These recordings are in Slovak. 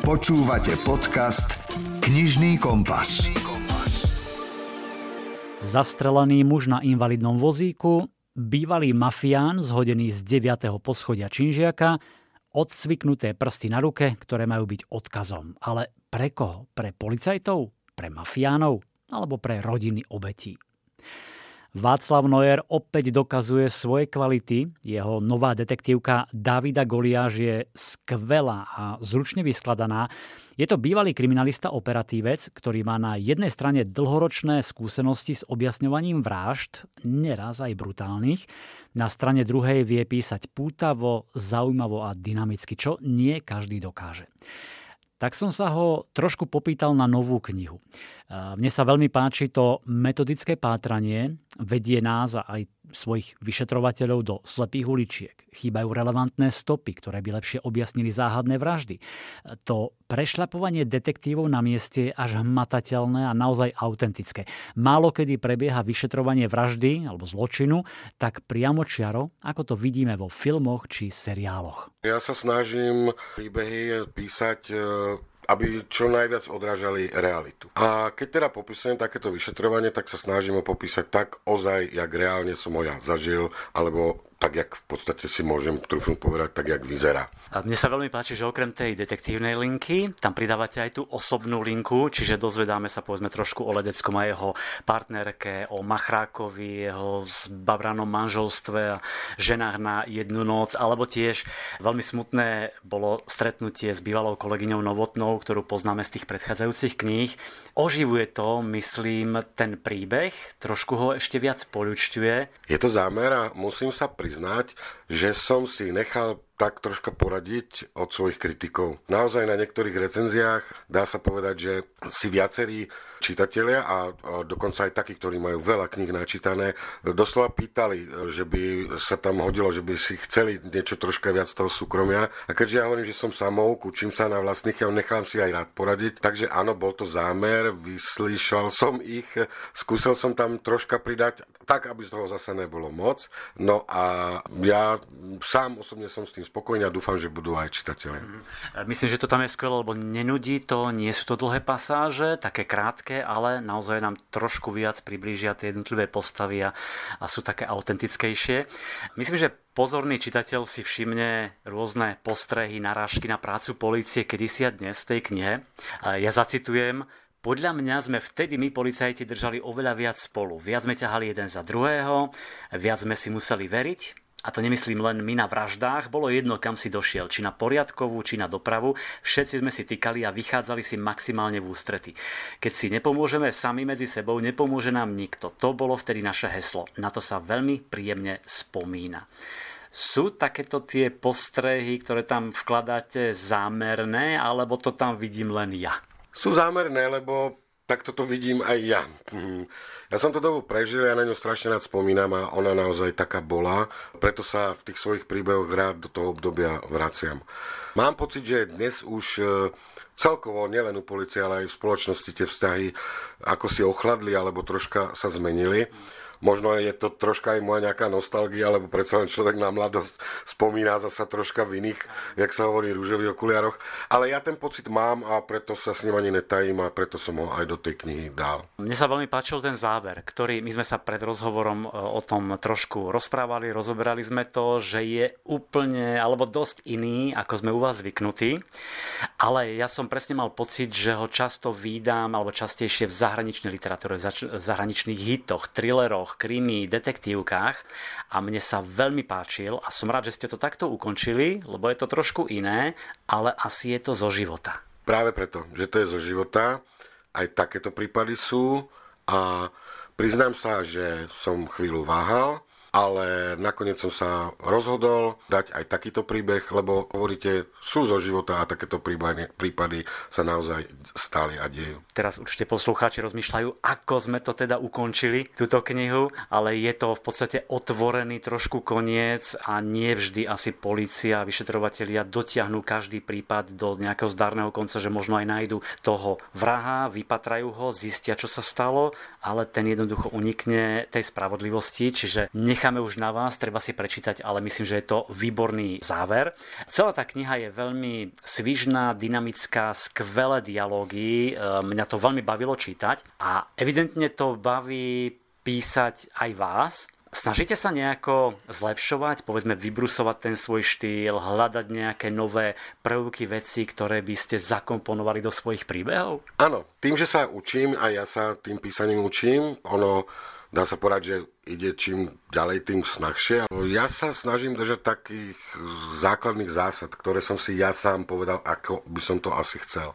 Počúvate podcast Knižný kompas. Zastrelený muž na invalidnom vozíku, bývalý mafián zhodený z 9. poschodia Činžiaka, odcviknuté prsty na ruke, ktoré majú byť odkazom. Ale pre koho? Pre policajtov? Pre mafiánov? Alebo pre rodiny obetí? Václav Nojer opäť dokazuje svoje kvality. Jeho nová detektívka Davida Goliáš je skvelá a zručne vyskladaná. Je to bývalý kriminalista operatívec, ktorý má na jednej strane dlhoročné skúsenosti s objasňovaním vražd, neraz aj brutálnych. Na strane druhej vie písať pútavo, zaujímavo a dynamicky, čo nie každý dokáže tak som sa ho trošku popýtal na novú knihu. Mne sa veľmi páči to metodické pátranie, vedie nás a aj svojich vyšetrovateľov do slepých uličiek. Chýbajú relevantné stopy, ktoré by lepšie objasnili záhadné vraždy. To prešľapovanie detektívov na mieste je až hmatateľné a naozaj autentické. Málo kedy prebieha vyšetrovanie vraždy alebo zločinu tak priamo čiaro, ako to vidíme vo filmoch či seriáloch. Ja sa snažím príbehy písať e, aby čo najviac odrážali realitu. A keď teda popisujem takéto vyšetrovanie, tak sa snažím ho popísať tak ozaj, jak reálne som ho ja zažil, alebo tak, jak v podstate si môžem trúfnuť povedať, tak, jak vyzerá. A mne sa veľmi páči, že okrem tej detektívnej linky, tam pridávate aj tú osobnú linku, čiže dozvedáme sa povedzme trošku o Ledeckom a jeho partnerke, o Machrákovi, jeho zbabranom manželstve a ženách na jednu noc, alebo tiež veľmi smutné bolo stretnutie s bývalou kolegyňou Novotnou, ktorú poznáme z tých predchádzajúcich kníh. Oživuje to, myslím, ten príbeh, trošku ho ešte viac poľučťuje. Je to zámer a musím sa pri priznať, že som si nechal tak troška poradiť od svojich kritikov. Naozaj na niektorých recenziách dá sa povedať, že si viacerí čitatelia a, dokonca aj takí, ktorí majú veľa kníh načítané, doslova pýtali, že by sa tam hodilo, že by si chceli niečo troška viac toho súkromia. A keďže ja hovorím, že som samouk, učím sa na vlastných a nechám si aj rád poradiť, takže áno, bol to zámer, vyslíšal som ich, skúsil som tam troška pridať, tak, aby z toho zase nebolo moc. No a ja sám osobne som s tým spokojný a dúfam, že budú aj čitatelia. Mhm. Myslím, že to tam je skvelé, lebo nenudí to, nie sú to dlhé pasáže, také krátke, ale naozaj nám trošku viac priblížia tie jednotlivé postavy a, a sú také autentickejšie. Myslím, že pozorný čitateľ si všimne rôzne postrehy, narážky na prácu polície kedysi a dnes v tej knihe. Ja zacitujem, podľa mňa sme vtedy my policajti držali oveľa viac spolu. Viac sme ťahali jeden za druhého, viac sme si museli veriť a to nemyslím len my na vraždách, bolo jedno, kam si došiel, či na poriadkovú, či na dopravu, všetci sme si týkali a vychádzali si maximálne v ústrety. Keď si nepomôžeme sami medzi sebou, nepomôže nám nikto. To bolo vtedy naše heslo. Na to sa veľmi príjemne spomína. Sú takéto tie postrehy, ktoré tam vkladáte zámerné, alebo to tam vidím len ja? Sú zámerné, lebo tak toto vidím aj ja. Mhm. Ja som to dobu prežil, ja na ňu strašne rád spomínam a ona naozaj taká bola, preto sa v tých svojich príbehoch rád do toho obdobia vraciam. Mám pocit, že dnes už e, celkovo, nielen u policie, ale aj v spoločnosti tie vzťahy ako si ochladli alebo troška sa zmenili. Možno je to troška aj moja nejaká nostalgia, lebo predsa len človek na mladosť spomína zasa troška v iných, jak sa hovorí, rúžových okuliároch. Ale ja ten pocit mám a preto sa s ním ani netajím a preto som ho aj do tej knihy dal. Mne sa veľmi páčil ten záver, ktorý my sme sa pred rozhovorom e, o tom trošku rozprávali, rozoberali sme to, že je úplne alebo dosť iný, ako sme u vás zvyknutí. Ale ja som presne mal pocit, že ho často výdam alebo častejšie v zahraničnej literatúre, v zahraničných hitoch, thrilleroch, príbehoch, krimi, detektívkach a mne sa veľmi páčil a som rád, že ste to takto ukončili, lebo je to trošku iné, ale asi je to zo života. Práve preto, že to je zo života, aj takéto prípady sú a priznám sa, že som chvíľu váhal, ale nakoniec som sa rozhodol dať aj takýto príbeh, lebo hovoríte, sú zo života a takéto prípady, prípady sa naozaj stali a dejú. Teraz určite poslucháči rozmýšľajú, ako sme to teda ukončili, túto knihu, ale je to v podstate otvorený trošku koniec a nie vždy asi policia a vyšetrovatelia dotiahnú každý prípad do nejakého zdarného konca, že možno aj nájdu toho vraha, vypatrajú ho, zistia, čo sa stalo, ale ten jednoducho unikne tej spravodlivosti, čiže nech necháme už na vás, treba si prečítať, ale myslím, že je to výborný záver. Celá tá kniha je veľmi svižná, dynamická, skvelé dialógy. E, mňa to veľmi bavilo čítať a evidentne to baví písať aj vás. Snažíte sa nejako zlepšovať, povedzme vybrusovať ten svoj štýl, hľadať nejaké nové prvky, veci, ktoré by ste zakomponovali do svojich príbehov? Áno, tým, že sa učím a ja sa tým písaním učím, ono dá sa povedať, že ide čím ďalej, tým snahšie. Ja sa snažím držať takých základných zásad, ktoré som si ja sám povedal, ako by som to asi chcel.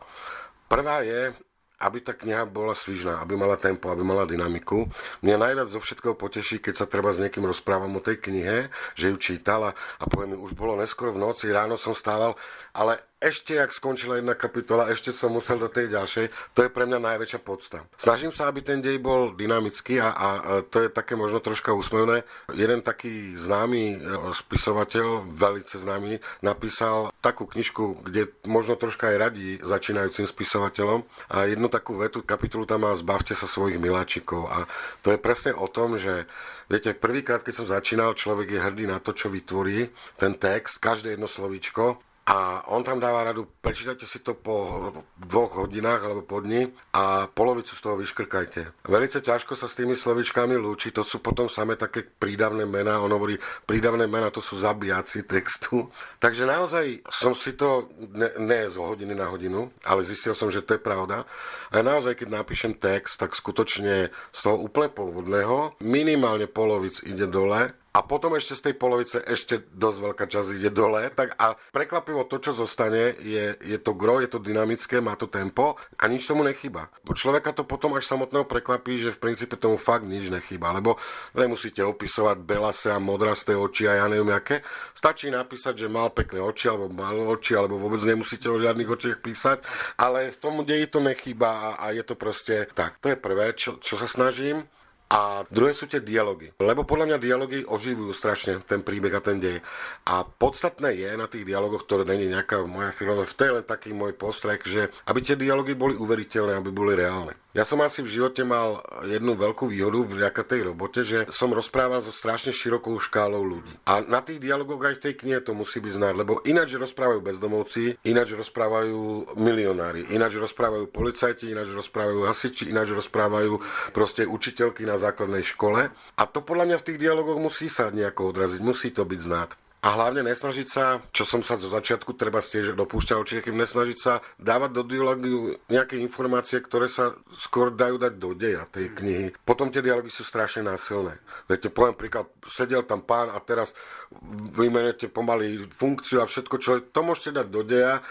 Prvá je, aby tá kniha bola svižná, aby mala tempo, aby mala dynamiku. Mňa najviac zo všetkého poteší, keď sa treba s niekým rozprávam o tej knihe, že ju čítala a poviem už bolo neskoro v noci, ráno som stával, ale ešte, ak skončila jedna kapitola, ešte som musel do tej ďalšej. To je pre mňa najväčšia podsta. Snažím sa, aby ten dej bol dynamický a, a to je také možno troška úsmevné. Jeden taký známy e, spisovateľ, veľmi známy, napísal takú knižku, kde možno troška aj radí začínajúcim spisovateľom a jednu takú vetu, kapitolu tam má Zbavte sa svojich miláčikov a to je presne o tom, že viete, prvýkrát, keď som začínal, človek je hrdý na to, čo vytvorí, ten text, každé jedno slovíčko a on tam dáva radu, prečítajte si to po dvoch hodinách alebo po dni a polovicu z toho vyškrkajte. Velice ťažko sa s tými slovičkami lúči, to sú potom samé také prídavné mená, on hovorí, prídavné mená to sú zabijaci textu. Takže naozaj som si to, ne, ne z hodiny na hodinu, ale zistil som, že to je pravda. A naozaj, keď napíšem text, tak skutočne z toho úplne pôvodného minimálne polovic ide dole a potom ešte z tej polovice ešte dosť veľká časť ide dole. Tak a prekvapivo to, čo zostane, je, je to gro, je to dynamické, má to tempo a nič tomu nechýba. Po človeka to potom až samotného prekvapí, že v princípe tomu fakt nič nechýba, lebo nemusíte opisovať belase a modrasté oči a ja neviem aké. Stačí napísať, že mal pekné oči alebo mal oči, alebo vôbec nemusíte o žiadnych očiach písať, ale v tomu deji to nechýba a, a je to proste tak. To je prvé, čo, čo sa snažím. A druhé sú tie dialógy. Lebo podľa mňa dialógy oživujú strašne ten príbeh a ten dej. A podstatné je na tých dialogoch, ktoré není nejaká moja filozofia, to je len taký môj postrek, že aby tie dialógy boli uveriteľné, aby boli reálne. Ja som asi v živote mal jednu veľkú výhodu vďaka tej robote, že som rozprával so strašne širokou škálou ľudí. A na tých dialogoch aj v tej knihe to musí byť znať, lebo ináč rozprávajú bezdomovci, ináč rozprávajú milionári, ináč rozprávajú policajti, ináč rozprávajú hasiči, ináč rozprávajú proste učiteľky na základnej škole. A to podľa mňa v tých dialogoch musí sa nejako odraziť, musí to byť znát. A hlavne nesnažiť sa, čo som sa zo začiatku treba tiež dopúšťal určite, kým nesnažiť sa dávať do dialogu nejaké informácie, ktoré sa skôr dajú dať do deja tej knihy. Potom tie dialógy sú strašne násilné. Viete, poviem príklad, sedel tam pán a teraz vymenujete pomaly funkciu a všetko, čo to môžete dať do deja,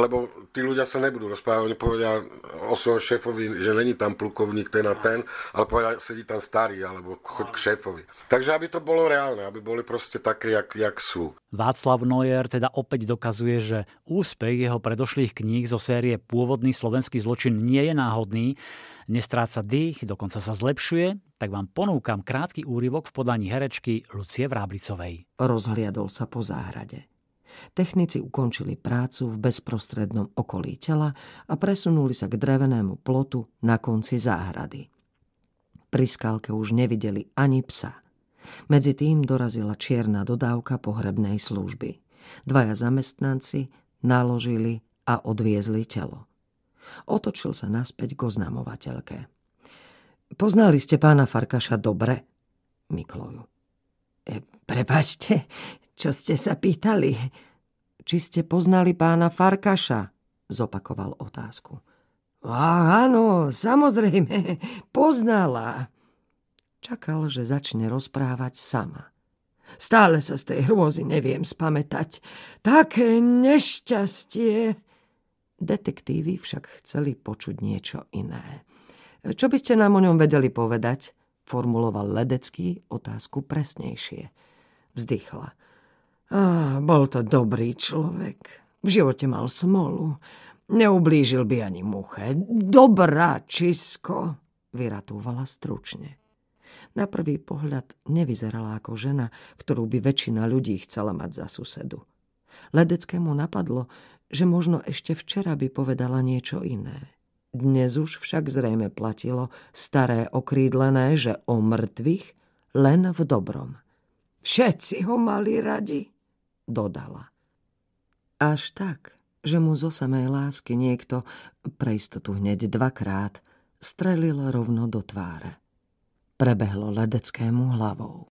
lebo tí ľudia sa nebudú rozprávať. Oni povedia o svojom šéfovi, že není tam plukovník ten a ten, ale povedia, sedí tam starý, alebo choď k šéfovi. Takže aby to bolo reálne, aby boli proste také, jak, jak sú. Václav Noyer teda opäť dokazuje, že úspech jeho predošlých kníh zo série Pôvodný slovenský zločin nie je náhodný, nestráca dých, dokonca sa zlepšuje, tak vám ponúkam krátky úryvok v podaní herečky Lucie Vráblicovej. Rozhliadol sa po záhrade. Technici ukončili prácu v bezprostrednom okolí tela a presunuli sa k drevenému plotu na konci záhrady. Pri skalke už nevideli ani psa – medzi tým dorazila čierna dodávka pohrebnej služby. Dvaja zamestnanci naložili a odviezli telo. Otočil sa naspäť k oznamovateľke. Poznali ste pána Farkaša dobre? Mikloju. E, prepačte, čo ste sa pýtali? Či ste poznali pána Farkaša? Zopakoval otázku. Áno, samozrejme, poznala. Čakal, že začne rozprávať sama. Stále sa z tej hrôzy neviem spamätať. Také nešťastie. Detektívy však chceli počuť niečo iné. Čo by ste nám o ňom vedeli povedať? Formuloval Ledecký otázku presnejšie. Vzdychla. Á, bol to dobrý človek. V živote mal smolu. Neublížil by ani muche. Dobrá čisko, vyratúvala stručne. Na prvý pohľad nevyzerala ako žena, ktorú by väčšina ľudí chcela mať za susedu. Ledeckému napadlo, že možno ešte včera by povedala niečo iné. Dnes už však zrejme platilo staré okrídlené, že o mŕtvych len v dobrom. Všetci ho mali radi, dodala. Až tak, že mu zo samej lásky niekto, pre istotu hneď dvakrát, strelil rovno do tváre. Prebehlo ledeckému hlavou.